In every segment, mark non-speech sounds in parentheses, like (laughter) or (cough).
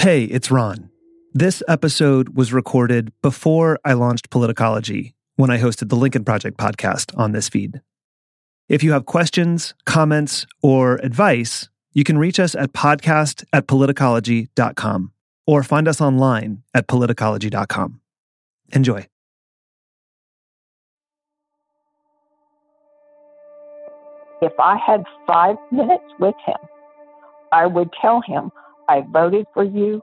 Hey, it's Ron. This episode was recorded before I launched Politicology when I hosted the Lincoln Project podcast on this feed. If you have questions, comments, or advice, you can reach us at podcast at politicology.com or find us online at politicology.com. Enjoy. If I had five minutes with him, I would tell him, I voted for you.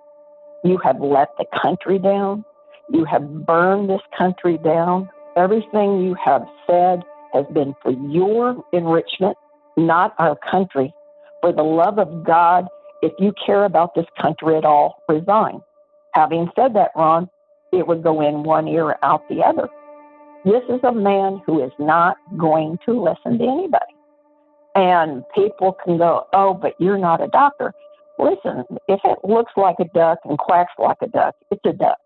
You have let the country down. You have burned this country down. Everything you have said has been for your enrichment, not our country. For the love of God, if you care about this country at all, resign. Having said that, Ron, it would go in one ear, out the other. This is a man who is not going to listen to anybody. And people can go, oh, but you're not a doctor. Listen, if it looks like a duck and quacks like a duck, it's a duck.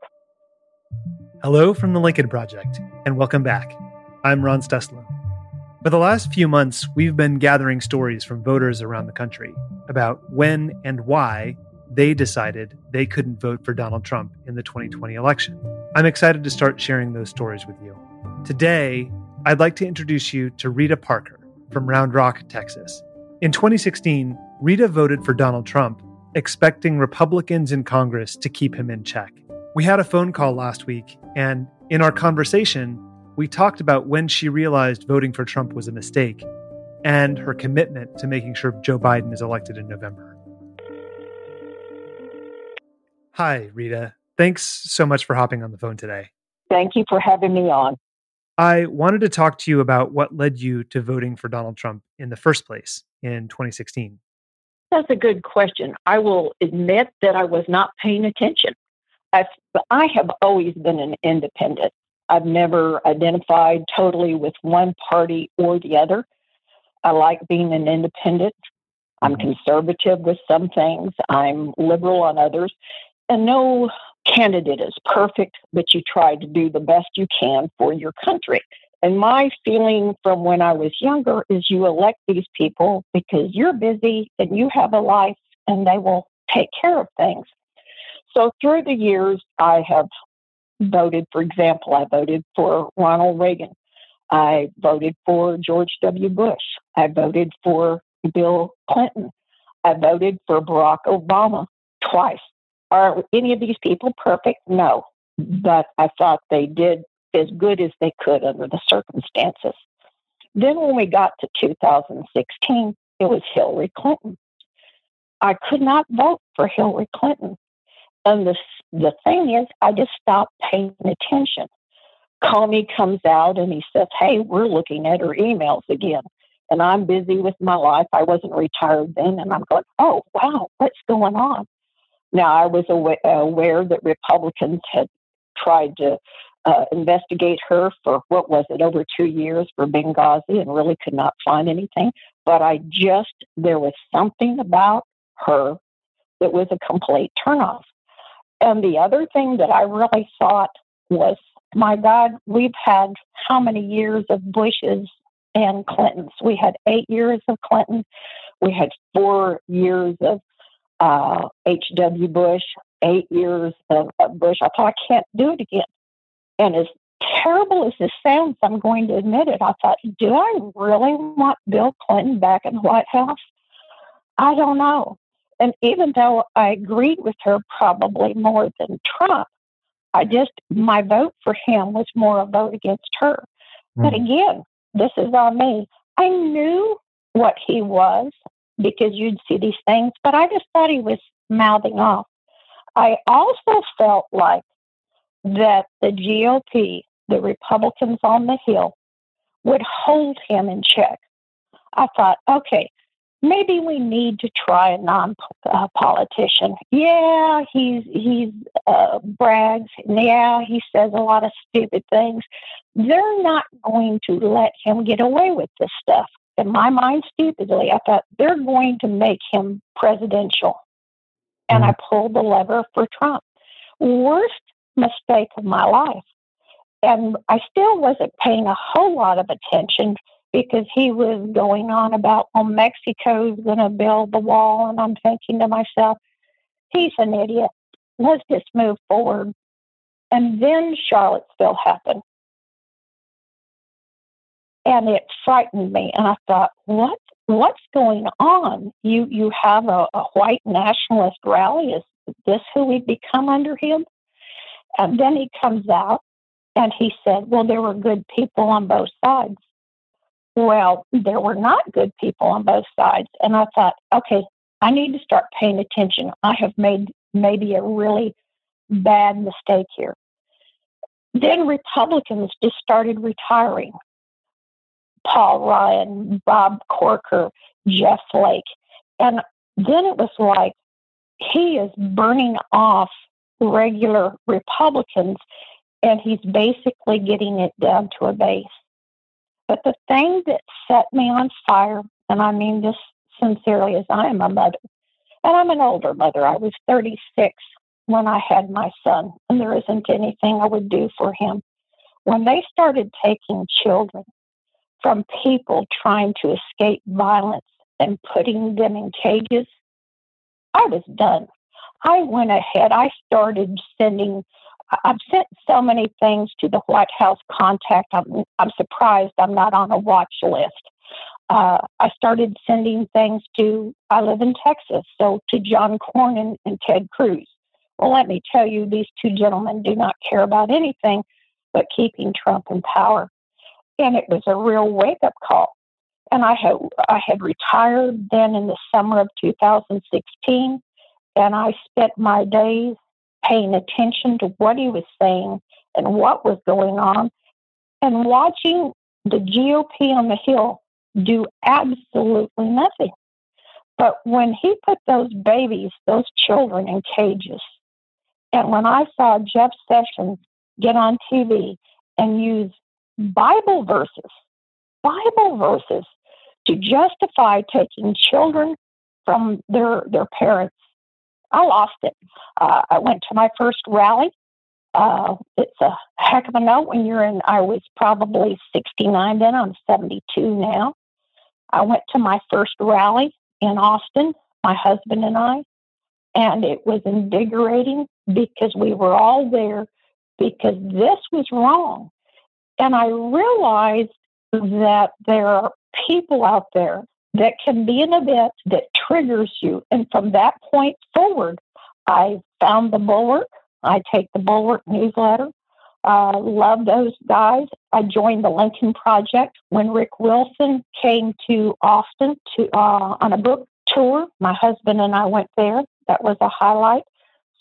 Hello from the Lincoln Project, and welcome back. I'm Ron Steslow. For the last few months, we've been gathering stories from voters around the country about when and why they decided they couldn't vote for Donald Trump in the 2020 election. I'm excited to start sharing those stories with you. Today, I'd like to introduce you to Rita Parker from Round Rock, Texas. In 2016, Rita voted for Donald Trump, expecting Republicans in Congress to keep him in check. We had a phone call last week, and in our conversation, we talked about when she realized voting for Trump was a mistake and her commitment to making sure Joe Biden is elected in November. Hi, Rita. Thanks so much for hopping on the phone today. Thank you for having me on. I wanted to talk to you about what led you to voting for Donald Trump in the first place in 2016. That's a good question. I will admit that I was not paying attention. I've, I have always been an independent. I've never identified totally with one party or the other. I like being an independent. I'm mm-hmm. conservative with some things, I'm liberal on others. And no candidate is perfect, but you try to do the best you can for your country. And my feeling from when I was younger is you elect these people because you're busy and you have a life and they will take care of things. So through the years, I have voted, for example, I voted for Ronald Reagan. I voted for George W. Bush. I voted for Bill Clinton. I voted for Barack Obama twice. Are any of these people perfect? No. But I thought they did as good as they could under the circumstances. Then when we got to 2016, it was Hillary Clinton. I could not vote for Hillary Clinton. And the, the thing is, I just stopped paying attention. Comey comes out and he says, Hey, we're looking at her emails again. And I'm busy with my life. I wasn't retired then. And I'm going, Oh, wow, what's going on? Now, I was aware that Republicans had tried to uh, investigate her for what was it, over two years for Benghazi and really could not find anything. But I just, there was something about her that was a complete turnoff. And the other thing that I really thought was, my God, we've had how many years of Bushes and Clintons? We had eight years of Clinton. We had four years of uh, H.W. Bush, eight years of, of Bush. I thought, I can't do it again. And as terrible as this sounds, I'm going to admit it. I thought, do I really want Bill Clinton back in the White House? I don't know. And even though I agreed with her probably more than Trump, I just, my vote for him was more a vote against her. Mm. But again, this is on me. I knew what he was because you'd see these things, but I just thought he was mouthing off. I also felt like that the GOP, the Republicans on the Hill, would hold him in check. I thought, okay, maybe we need to try a non-politician. Yeah, he's he's uh, brags. Yeah, he says a lot of stupid things. They're not going to let him get away with this stuff. In my mind, stupidly, I thought they're going to make him presidential, and I mm-hmm. pulled the lever for Trump. Worst mistake of my life. And I still wasn't paying a whole lot of attention because he was going on about, oh, Mexico's going to build the wall. And I'm thinking to myself, he's an idiot. let's just move forward. And then Charlottesville happened. And it frightened me. And I thought, what what's going on? You you have a, a white nationalist rally. Is this who we've become under him? And then he comes out and he said, Well, there were good people on both sides. Well, there were not good people on both sides. And I thought, okay, I need to start paying attention. I have made maybe a really bad mistake here. Then Republicans just started retiring. Paul Ryan, Bob Corker, Jeff Flake. And then it was like he is burning off regular Republicans and he's basically getting it down to a base. But the thing that set me on fire, and I mean this sincerely, is I am a mother. And I'm an older mother. I was 36 when I had my son, and there isn't anything I would do for him. When they started taking children from people trying to escape violence and putting them in cages, I was done. I went ahead, I started sending I've sent so many things to the White House contact. I'm, I'm surprised I'm not on a watch list. Uh, I started sending things to, I live in Texas, so to John Cornyn and Ted Cruz. Well, let me tell you, these two gentlemen do not care about anything but keeping Trump in power. And it was a real wake up call. And I had, I had retired then in the summer of 2016, and I spent my days paying attention to what he was saying and what was going on, and watching the GOP on the Hill do absolutely nothing. But when he put those babies, those children in cages, and when I saw Jeff Sessions get on TV and use Bible verses, Bible verses to justify taking children from their, their parents I lost it. Uh, I went to my first rally. Uh, it's a heck of a note when you're in, I was probably 69 then, I'm 72 now. I went to my first rally in Austin, my husband and I, and it was invigorating because we were all there because this was wrong. And I realized that there are people out there that can be an event that triggers you. And from that point forward, I found the Bulwark. I take the Bulwark newsletter. Uh, love those guys. I joined the Lincoln Project when Rick Wilson came to Austin to uh, on a book tour. My husband and I went there. That was a highlight.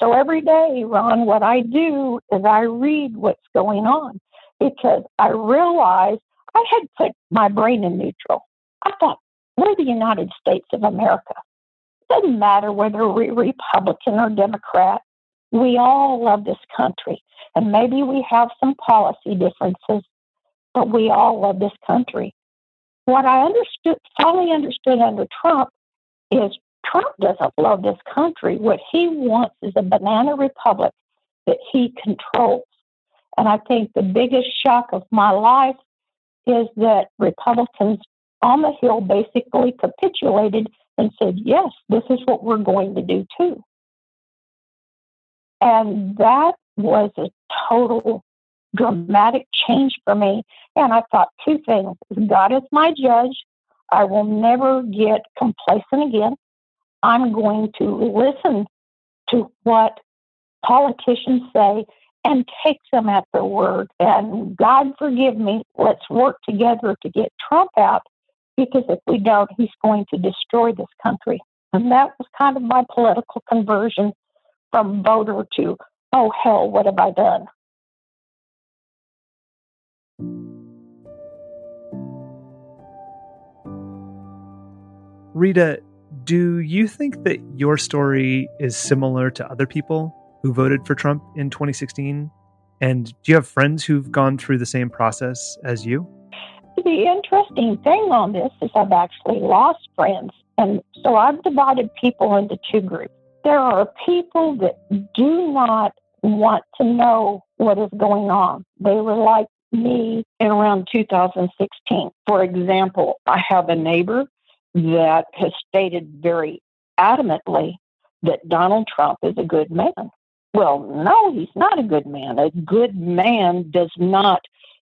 So every day, Ron, what I do is I read what's going on because I realized I had put my brain in neutral. I thought, we're the United States of America. It doesn't matter whether we're Republican or Democrat. We all love this country. And maybe we have some policy differences, but we all love this country. What I understood, finally understood under Trump is Trump doesn't love this country. What he wants is a banana republic that he controls. And I think the biggest shock of my life is that Republicans on the Hill basically capitulated and said, yes, this is what we're going to do too. And that was a total dramatic change for me. And I thought two things God is my judge. I will never get complacent again. I'm going to listen to what politicians say and take them at their word. And God forgive me, let's work together to get Trump out because if we don't, he's going to destroy this country. And that was kind of my political conversion from voter to, oh, hell, what have I done? Rita, do you think that your story is similar to other people who voted for Trump in 2016? And do you have friends who've gone through the same process as you? The interesting thing on this is I've actually lost friends. And so I've divided people into two groups. There are people that do not want to know what is going on. They were like me in around 2016. For example, I have a neighbor that has stated very adamantly that Donald Trump is a good man. Well, no, he's not a good man. A good man does not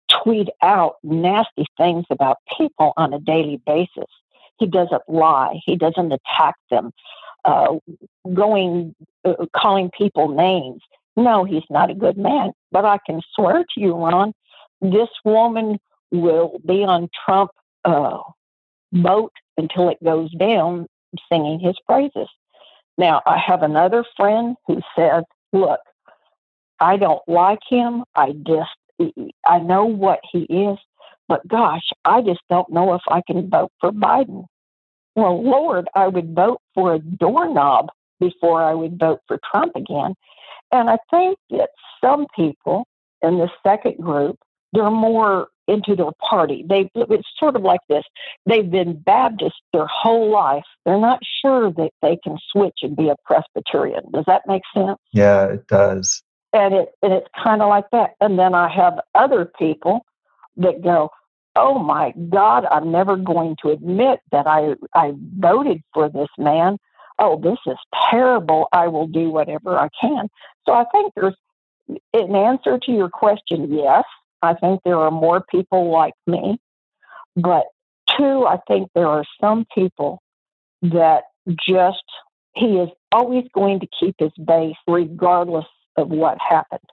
tweet out nasty things about people on a daily basis. He doesn't lie. He doesn't attack them, uh, going, uh, calling people names. No, he's not a good man. But I can swear to you, Ron, this woman will be on Trump uh, boat until it goes down, singing his praises. Now, I have another friend who said, "Look, I don't like him. I just, I know what he is, but gosh, I just don't know if I can vote for Biden." Well, Lord, I would vote for a doorknob before I would vote for Trump again. And I think that some people in the second group, they're more into their party. They it's sort of like this. They've been Baptist their whole life. They're not sure that they can switch and be a Presbyterian. Does that make sense? Yeah, it does. And it and it's kind of like that. And then I have other people that go, "Oh my God, I'm never going to admit that I I voted for this man. Oh, this is terrible. I will do whatever I can." So I think there's in answer to your question, yes, I think there are more people like me. But two, I think there are some people that just, he is always going to keep his base regardless of what happened,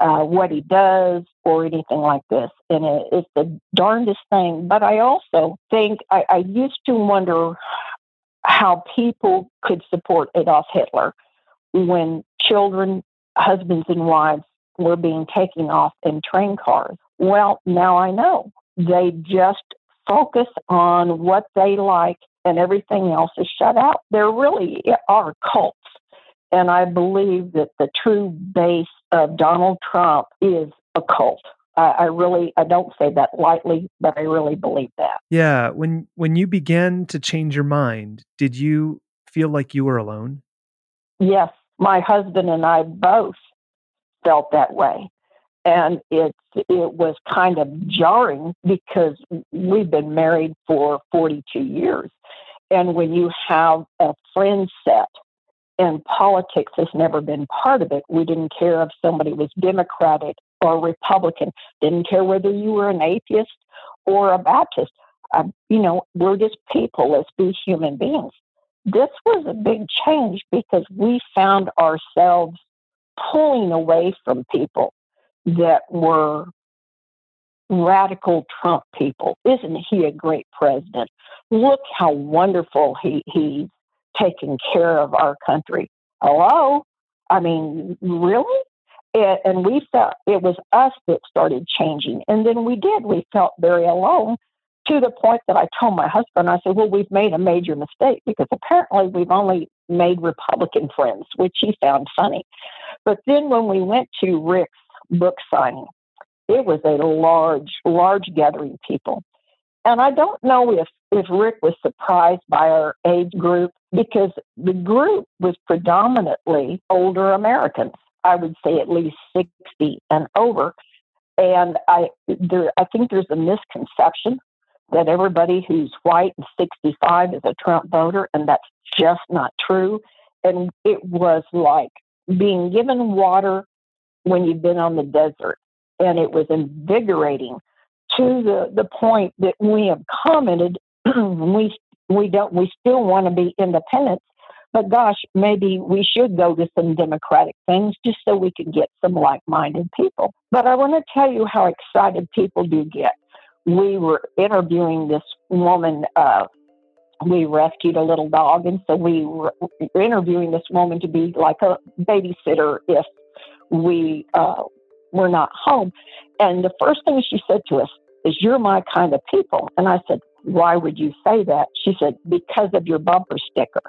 uh, what he does, or anything like this. And it, it's the darndest thing. But I also think, I, I used to wonder how people could support Adolf Hitler when children, husbands, and wives were being taken off in train cars. Well, now I know. They just focus on what they like and everything else is shut out. There really are cults. And I believe that the true base of Donald Trump is a cult. I, I really I don't say that lightly, but I really believe that. Yeah. When when you began to change your mind, did you feel like you were alone? Yes. My husband and I both felt that way. And it, it was kind of jarring because we've been married for 42 years. And when you have a friend set and politics has never been part of it, we didn't care if somebody was Democratic or Republican, didn't care whether you were an atheist or a Baptist. Uh, you know, we're just people, let's be human beings. This was a big change because we found ourselves pulling away from people that were radical Trump people. Isn't he a great president? Look how wonderful he, he's taking care of our country. Hello? I mean, really? and we felt it was us that started changing. And then we did. We felt very alone to the point that I told my husband, I said, Well, we've made a major mistake because apparently we've only made Republican friends, which he found funny. But then when we went to Rick's book signing, it was a large, large gathering of people. And I don't know if, if Rick was surprised by our age group because the group was predominantly older Americans. I would say at least 60 and over. And I, there, I think there's a misconception that everybody who's white and 65 is a Trump voter, and that's just not true. And it was like being given water when you've been on the desert, and it was invigorating to the, the point that we have commented (clears throat) we we don't we still want to be independent but gosh maybe we should go to some democratic things just so we can get some like-minded people but i want to tell you how excited people do get we were interviewing this woman. Uh, we rescued a little dog, and so we were interviewing this woman to be like a babysitter if we uh, were not home. And the first thing she said to us is, "You're my kind of people." And I said, "Why would you say that?" She said, "Because of your bumper sticker."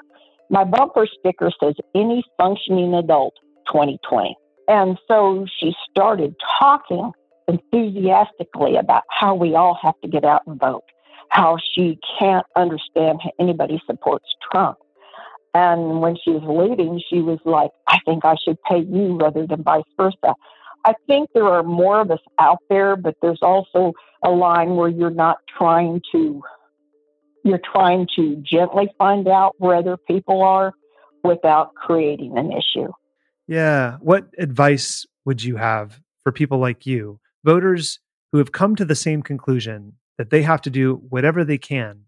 My bumper sticker says, "Any functioning adult, 2020." And so she started talking enthusiastically about how we all have to get out and vote, how she can't understand how anybody supports Trump. And when she was leaving, she was like, I think I should pay you rather than vice versa. I think there are more of us out there, but there's also a line where you're not trying to you're trying to gently find out where other people are without creating an issue. Yeah. What advice would you have for people like you, voters who have come to the same conclusion that they have to do whatever they can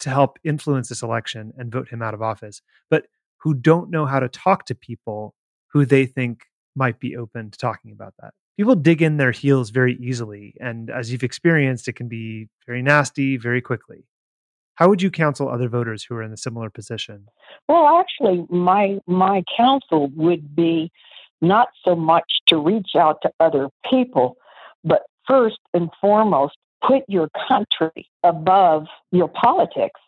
to help influence this election and vote him out of office, but who don't know how to talk to people who they think might be open to talking about that? People dig in their heels very easily. And as you've experienced, it can be very nasty very quickly. How would you counsel other voters who are in a similar position? Well, actually, my my counsel would be not so much to reach out to other people, but first and foremost, put your country above your politics.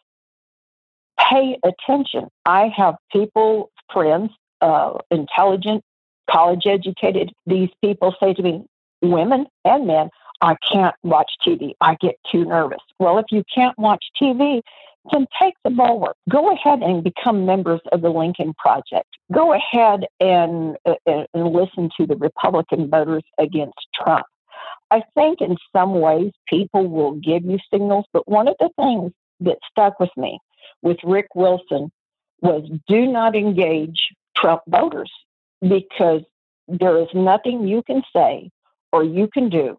Pay attention. I have people, friends, uh, intelligent, college educated. These people say to me, women and men, I can't watch TV. I get too nervous. Well, if you can't watch TV, then take the bulwark. Go ahead and become members of the Lincoln Project. Go ahead and, uh, and listen to the Republican voters against Trump. I think in some ways people will give you signals, but one of the things that stuck with me with Rick Wilson was do not engage Trump voters because there is nothing you can say or you can do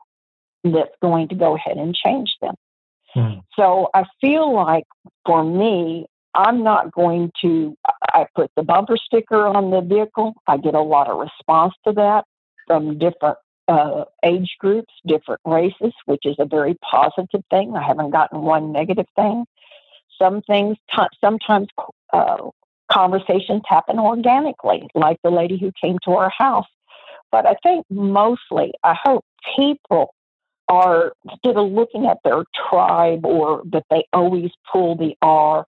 that's going to go ahead and change them. Mm. So I feel like for me, I'm not going to, I put the bumper sticker on the vehicle. I get a lot of response to that from different uh, age groups, different races, which is a very positive thing. I haven't gotten one negative thing. Some things, t- sometimes uh, conversations happen organically, like the lady who came to our house. But I think mostly, I hope people are instead of looking at their tribe or that they always pull the R,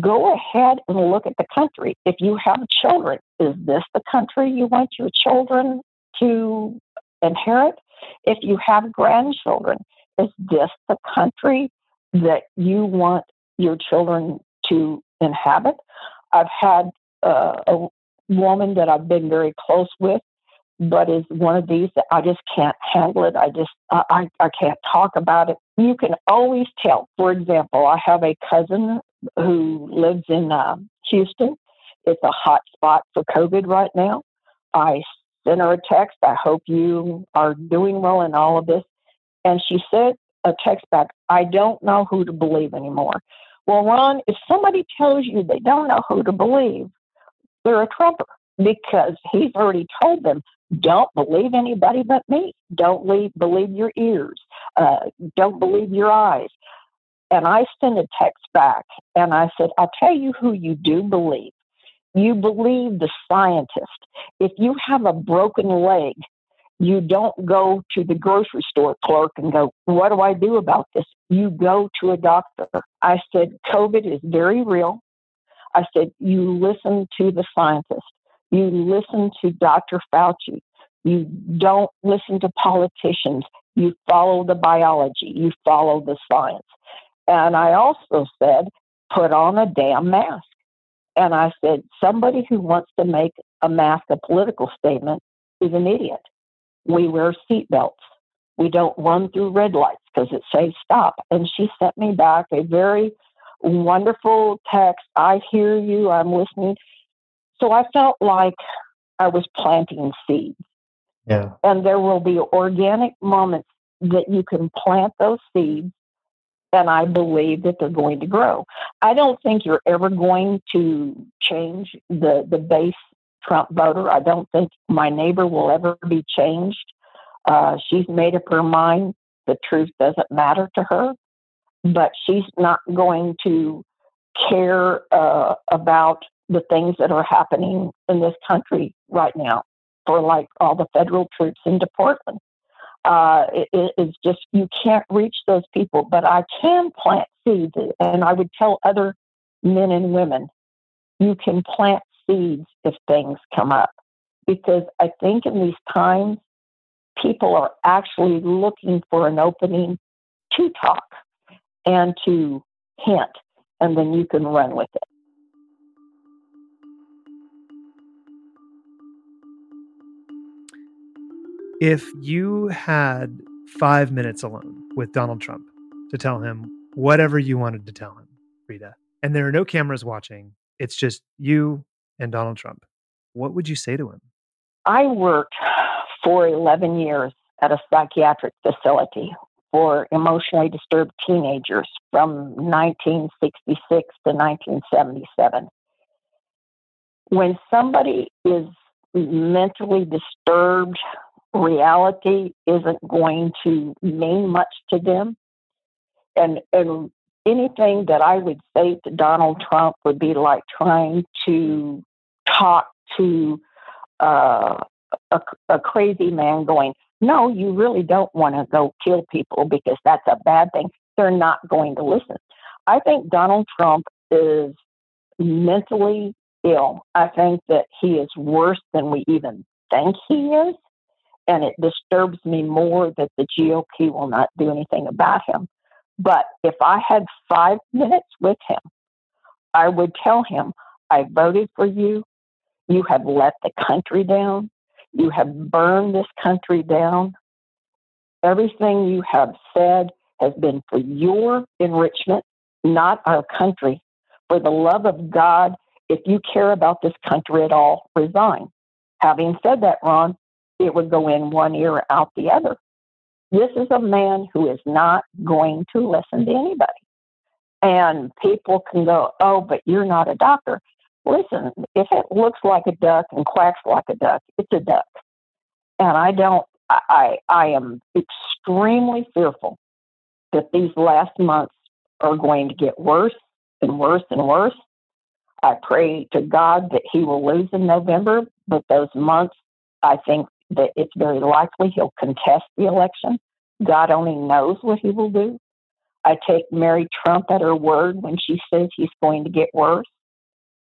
go ahead and look at the country. If you have children, is this the country you want your children to inherit? If you have grandchildren, is this the country that you want your children to inhabit? I've had uh, a woman that I've been very close with but is one of these that I just can't handle it. I just I I can't talk about it. You can always tell. For example, I have a cousin who lives in uh, Houston. It's a hot spot for COVID right now. I sent her a text. I hope you are doing well in all of this. And she said a text back, I don't know who to believe anymore. Well, Ron, if somebody tells you they don't know who to believe, they're a Trumper because he's already told them don't believe anybody but me. Don't leave, believe your ears. Uh, don't believe your eyes. And I sent a text back and I said, I'll tell you who you do believe. You believe the scientist. If you have a broken leg, you don't go to the grocery store clerk and go, What do I do about this? You go to a doctor. I said, COVID is very real. I said, You listen to the scientist. You listen to Dr. Fauci. You don't listen to politicians. You follow the biology. You follow the science. And I also said, put on a damn mask. And I said, somebody who wants to make a mask a political statement is an idiot. We wear seatbelts. We don't run through red lights because it says stop. And she sent me back a very wonderful text. I hear you. I'm listening. So I felt like I was planting seeds. Yeah. And there will be organic moments that you can plant those seeds, and I believe that they're going to grow. I don't think you're ever going to change the, the base Trump voter. I don't think my neighbor will ever be changed. Uh, she's made up her mind. The truth doesn't matter to her, but she's not going to care uh, about the things that are happening in this country right now for like all the federal troops into Portland. Uh, it, it's just you can't reach those people, but I can plant seeds, and I would tell other men and women, you can plant if things come up, because I think in these times, people are actually looking for an opening to talk and to hint, and then you can run with it. If you had five minutes alone with Donald Trump to tell him whatever you wanted to tell him, Rita, and there are no cameras watching, it's just you and Donald Trump, what would you say to him? I worked for 11 years at a psychiatric facility for emotionally disturbed teenagers from 1966 to 1977. When somebody is mentally disturbed, reality isn't going to mean much to them. And, and anything that I would say to Donald Trump would be like trying to talk to uh, a, a crazy man going, no, you really don't want to go kill people because that's a bad thing. They're not going to listen. I think Donald Trump is mentally ill. I think that he is worse than we even think he is. And it disturbs me more that the GOP will not do anything about him. But if I had five minutes with him, I would tell him, I voted for you. You have let the country down. You have burned this country down. Everything you have said has been for your enrichment, not our country. For the love of God, if you care about this country at all, resign. Having said that, Ron, it would go in one ear, out the other. This is a man who is not going to listen to anybody. And people can go, oh, but you're not a doctor. Listen, if it looks like a duck and quacks like a duck, it's a duck. And I don't, I, I am extremely fearful that these last months are going to get worse and worse and worse. I pray to God that he will lose in November, but those months, I think that it's very likely he'll contest the election. God only knows what he will do. I take Mary Trump at her word when she says he's going to get worse.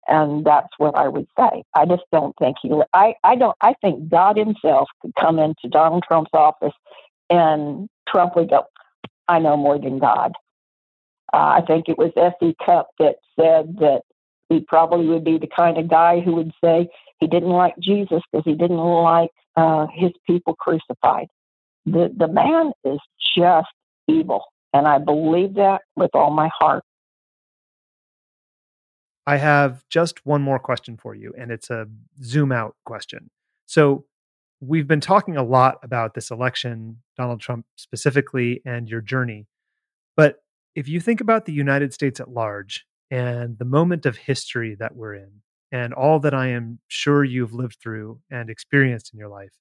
And that's what I would say. I just don't think he, I, I don't, I think God himself could come into Donald Trump's office and Trump would go, I know more than God. Uh, I think it was S.E. Cupp that said that he probably would be the kind of guy who would say he didn't like Jesus because he didn't like uh, his people crucified. The, the man is just evil. And I believe that with all my heart. I have just one more question for you, and it's a zoom out question. So, we've been talking a lot about this election, Donald Trump specifically, and your journey. But if you think about the United States at large and the moment of history that we're in, and all that I am sure you've lived through and experienced in your life,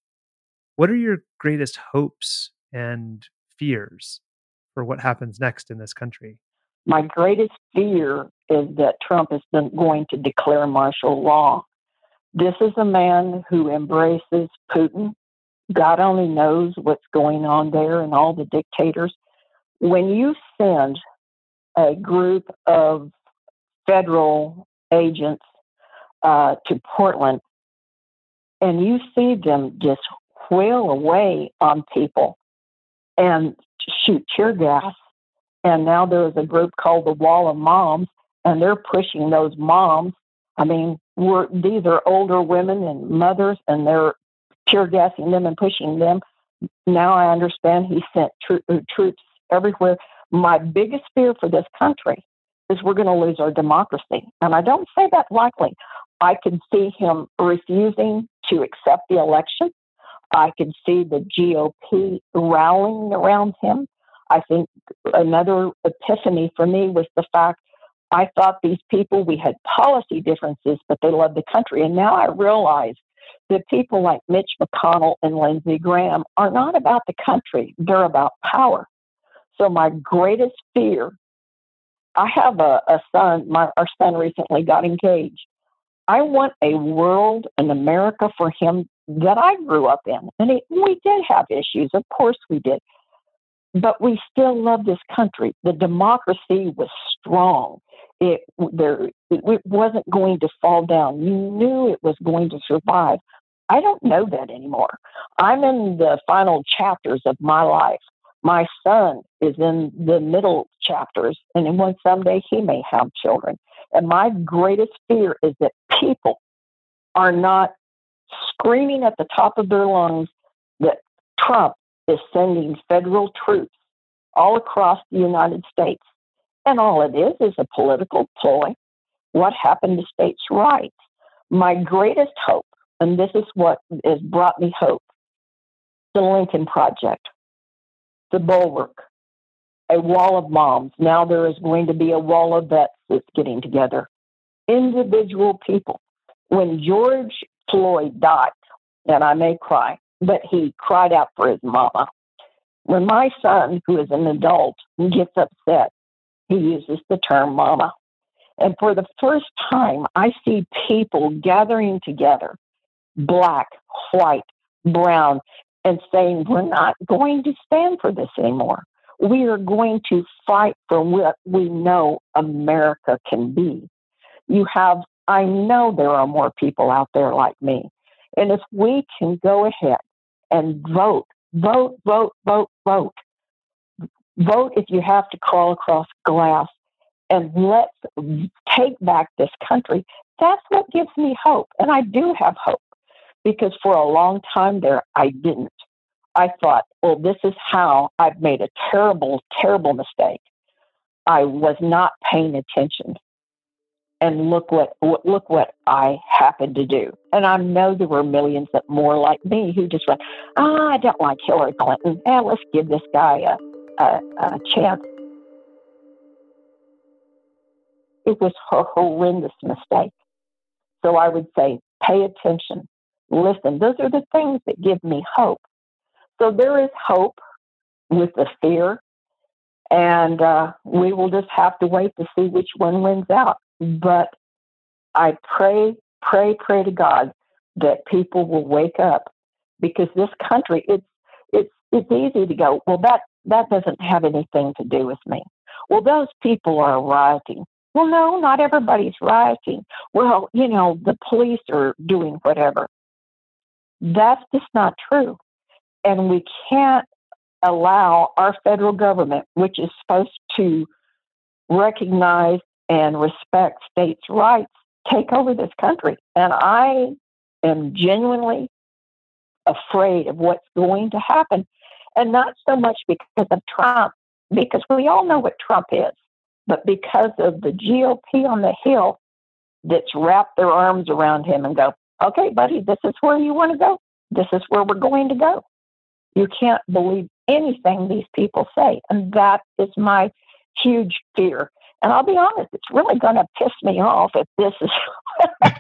what are your greatest hopes and fears for what happens next in this country? My greatest fear is that Trump is going to declare martial law. This is a man who embraces Putin. God only knows what's going on there and all the dictators. When you send a group of federal agents uh, to Portland and you see them just whale away on people and shoot tear gas. And now there's a group called the Wall of Moms, and they're pushing those moms. I mean, we're, these are older women and mothers, and they're tear gassing them and pushing them. Now I understand he sent tro- uh, troops everywhere. My biggest fear for this country is we're going to lose our democracy. And I don't say that lightly. I can see him refusing to accept the election. I could see the GOP rallying around him. I think another epiphany for me was the fact I thought these people, we had policy differences, but they loved the country. And now I realize that people like Mitch McConnell and Lindsey Graham are not about the country, they're about power. So my greatest fear, I have a, a son, my, our son recently got engaged. I want a world, an America for him that I grew up in. And it, we did have issues, of course we did. But we still love this country. The democracy was strong. It there it wasn't going to fall down. You knew it was going to survive. I don't know that anymore. I'm in the final chapters of my life. My son is in the middle chapters, and then one someday he may have children. And my greatest fear is that people are not screaming at the top of their lungs that Trump is sending federal troops all across the United States. And all it is is a political ploy. What happened to states' rights? My greatest hope, and this is what has brought me hope the Lincoln Project, the Bulwark, a wall of moms. Now there is going to be a wall of vets that's getting together. Individual people. When George Floyd died, and I may cry, but he cried out for his mama. When my son, who is an adult, gets upset, he uses the term mama. And for the first time, I see people gathering together, black, white, brown, and saying, We're not going to stand for this anymore. We are going to fight for what we know America can be. You have, I know there are more people out there like me. And if we can go ahead and vote, vote, vote, vote, vote, vote if you have to crawl across glass and let's take back this country. That's what gives me hope. And I do have hope because for a long time there, I didn't. I thought, well, this is how I've made a terrible, terrible mistake. I was not paying attention. And look what look what I happened to do. And I know there were millions that more like me who just went, oh, I don't like Hillary Clinton. Eh, let's give this guy a, a, a chance it was a horrendous mistake. So I would say, pay attention, listen. Those are the things that give me hope. So there is hope with the fear, and uh, we will just have to wait to see which one wins out. But I pray, pray, pray to God that people will wake up because this country, it's it's it's easy to go. Well, that that doesn't have anything to do with me. Well, those people are rioting. Well, no, not everybody's rioting. Well, you know, the police are doing whatever. That's just not true. And we can't allow our federal government, which is supposed to recognize and respect states' rights, take over this country. And I am genuinely afraid of what's going to happen. And not so much because of Trump, because we all know what Trump is. But because of the GOP on the Hill that's wrapped their arms around him and go, okay, buddy, this is where you want to go. This is where we're going to go. You can't believe anything these people say. And that is my huge fear. And I'll be honest, it's really going to piss me off if this is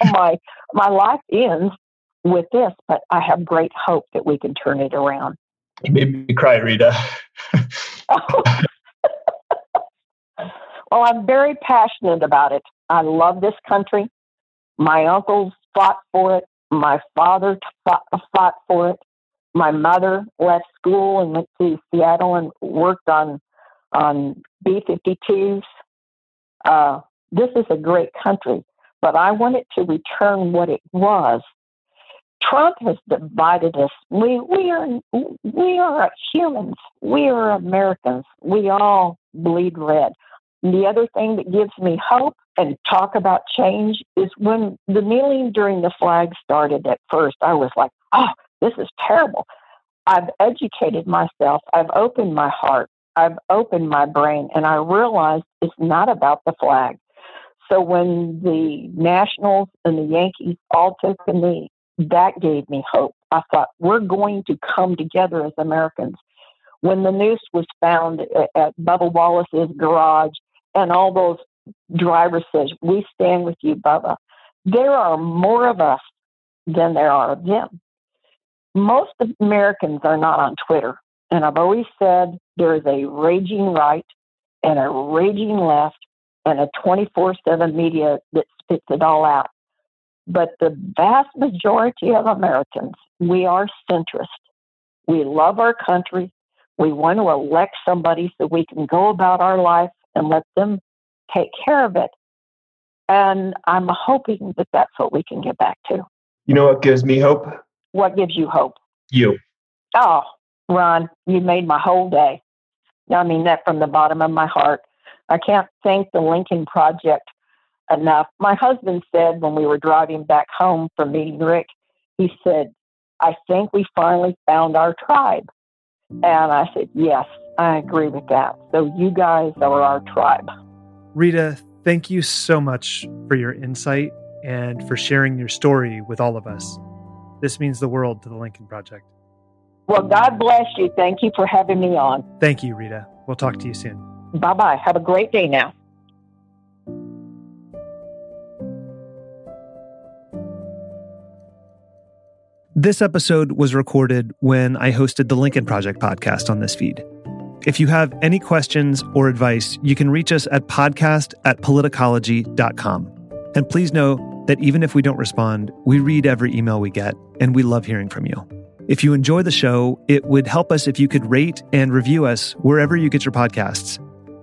(laughs) my my life ends with this. But I have great hope that we can turn it around. You made me cry, Rita. (laughs) Well, I'm very passionate about it. I love this country. My uncles fought for it. My father fought, fought for it. My mother left school and went to Seattle and worked on on B-52s. Uh, this is a great country, but I want it to return what it was. Trump has divided us. We we are we are humans. We are Americans. We all bleed red. The other thing that gives me hope and talk about change is when the kneeling during the flag started at first, I was like, oh, this is terrible. I've educated myself, I've opened my heart, I've opened my brain, and I realized it's not about the flag. So when the Nationals and the Yankees all took a knee, that gave me hope. I thought, we're going to come together as Americans. When the noose was found at Bubba Wallace's garage and all those drivers says, "We stand with you, Bubba." There are more of us than there are of them. Most Americans are not on Twitter, and I've always said there is a raging right and a raging left and a 24/7 media that spits it all out. But the vast majority of Americans, we are centrist. We love our country. We want to elect somebody so we can go about our life and let them take care of it. And I'm hoping that that's what we can get back to. You know what gives me hope? What gives you hope? You. Oh, Ron, you made my whole day. I mean that from the bottom of my heart. I can't thank the Lincoln Project enough. My husband said when we were driving back home from meeting Rick, he said, I think we finally found our tribe. And I said, Yes, I agree with that. So you guys are our tribe. Rita, thank you so much for your insight and for sharing your story with all of us. This means the world to the Lincoln Project. Well, God bless you. Thank you for having me on. Thank you, Rita. We'll talk to you soon. Bye bye. Have a great day now. This episode was recorded when I hosted the Lincoln Project podcast on this feed. If you have any questions or advice, you can reach us at podcast at politicology.com. And please know that even if we don't respond, we read every email we get, and we love hearing from you. If you enjoy the show, it would help us if you could rate and review us wherever you get your podcasts.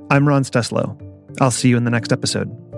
I'm Ron Steslow. I'll see you in the next episode.